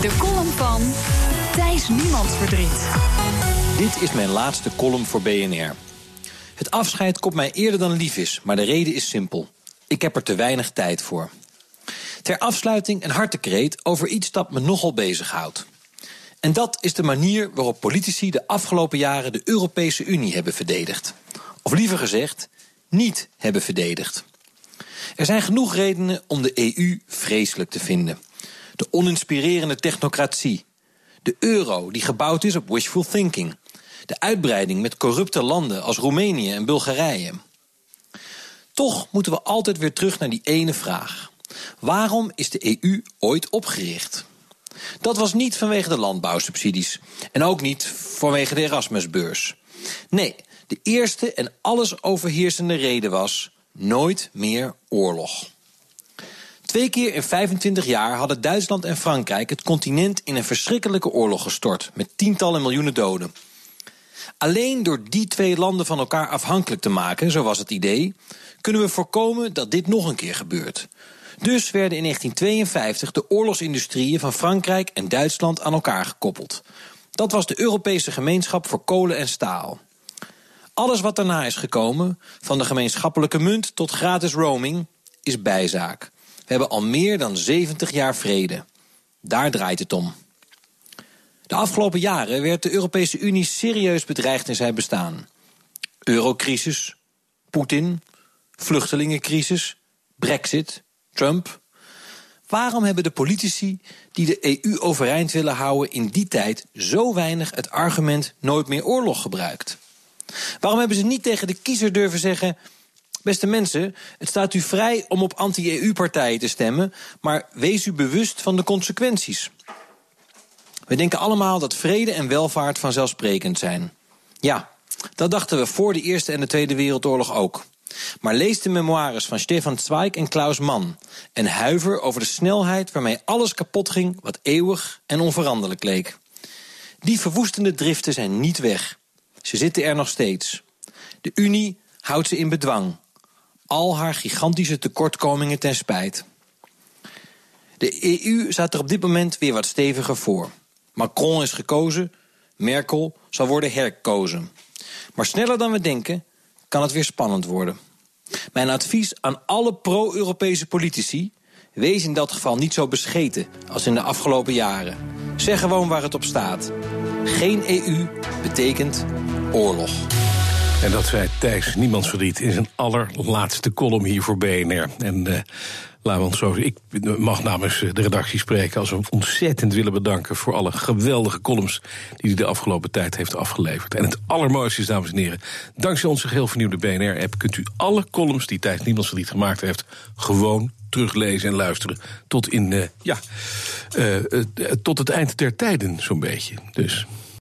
De column van Thijs Niemandsverdriet. Dit is mijn laatste column voor BNR. Het afscheid komt mij eerder dan lief is, maar de reden is simpel. Ik heb er te weinig tijd voor. Ter afsluiting een hartekreet over iets dat me nogal bezighoudt. En dat is de manier waarop politici de afgelopen jaren de Europese Unie hebben verdedigd. Of liever gezegd, niet hebben verdedigd. Er zijn genoeg redenen om de EU vreselijk te vinden. De oninspirerende technocratie. De euro die gebouwd is op wishful thinking. De uitbreiding met corrupte landen als Roemenië en Bulgarije. Toch moeten we altijd weer terug naar die ene vraag. Waarom is de EU ooit opgericht? Dat was niet vanwege de landbouwsubsidies en ook niet vanwege de Erasmusbeurs. Nee, de eerste en alles overheersende reden was nooit meer oorlog. Twee keer in 25 jaar hadden Duitsland en Frankrijk het continent in een verschrikkelijke oorlog gestort, met tientallen miljoenen doden. Alleen door die twee landen van elkaar afhankelijk te maken, zo was het idee, kunnen we voorkomen dat dit nog een keer gebeurt. Dus werden in 1952 de oorlogsindustrieën van Frankrijk en Duitsland aan elkaar gekoppeld. Dat was de Europese gemeenschap voor kolen en staal. Alles wat daarna is gekomen, van de gemeenschappelijke munt tot gratis roaming, is bijzaak. We hebben al meer dan 70 jaar vrede. Daar draait het om. De afgelopen jaren werd de Europese Unie serieus bedreigd in zijn bestaan. Eurocrisis, Poetin, vluchtelingencrisis, Brexit, Trump. Waarom hebben de politici die de EU overeind willen houden in die tijd zo weinig het argument nooit meer oorlog gebruikt? Waarom hebben ze niet tegen de kiezer durven zeggen: Beste mensen, het staat u vrij om op anti-EU-partijen te stemmen, maar wees u bewust van de consequenties. We denken allemaal dat vrede en welvaart vanzelfsprekend zijn. Ja, dat dachten we voor de Eerste en de Tweede Wereldoorlog ook. Maar lees de memoires van Stefan Zweig en Klaus Mann en huiver over de snelheid waarmee alles kapot ging wat eeuwig en onveranderlijk leek. Die verwoestende driften zijn niet weg. Ze zitten er nog steeds. De Unie houdt ze in bedwang. Al haar gigantische tekortkomingen ten spijt. De EU staat er op dit moment weer wat steviger voor. Macron is gekozen, Merkel zal worden herkozen. Maar sneller dan we denken kan het weer spannend worden. Mijn advies aan alle pro-Europese politici: wees in dat geval niet zo bescheten als in de afgelopen jaren. Zeg gewoon waar het op staat. Geen EU betekent oorlog. En dat zei Thijs Niemands Verdriet in zijn allerlaatste column hier voor BNR. En uh, laten we zo ik mag namens de redactie spreken als we ontzettend willen bedanken voor alle geweldige columns die hij de afgelopen tijd heeft afgeleverd. En het allermooiste is, dames en heren, dankzij onze geheel vernieuwde BNR-app kunt u alle columns die Thijs Niemands Verdriet gemaakt heeft gewoon teruglezen en luisteren tot in uh, ja tot het eind der tijden zo'n beetje. Dus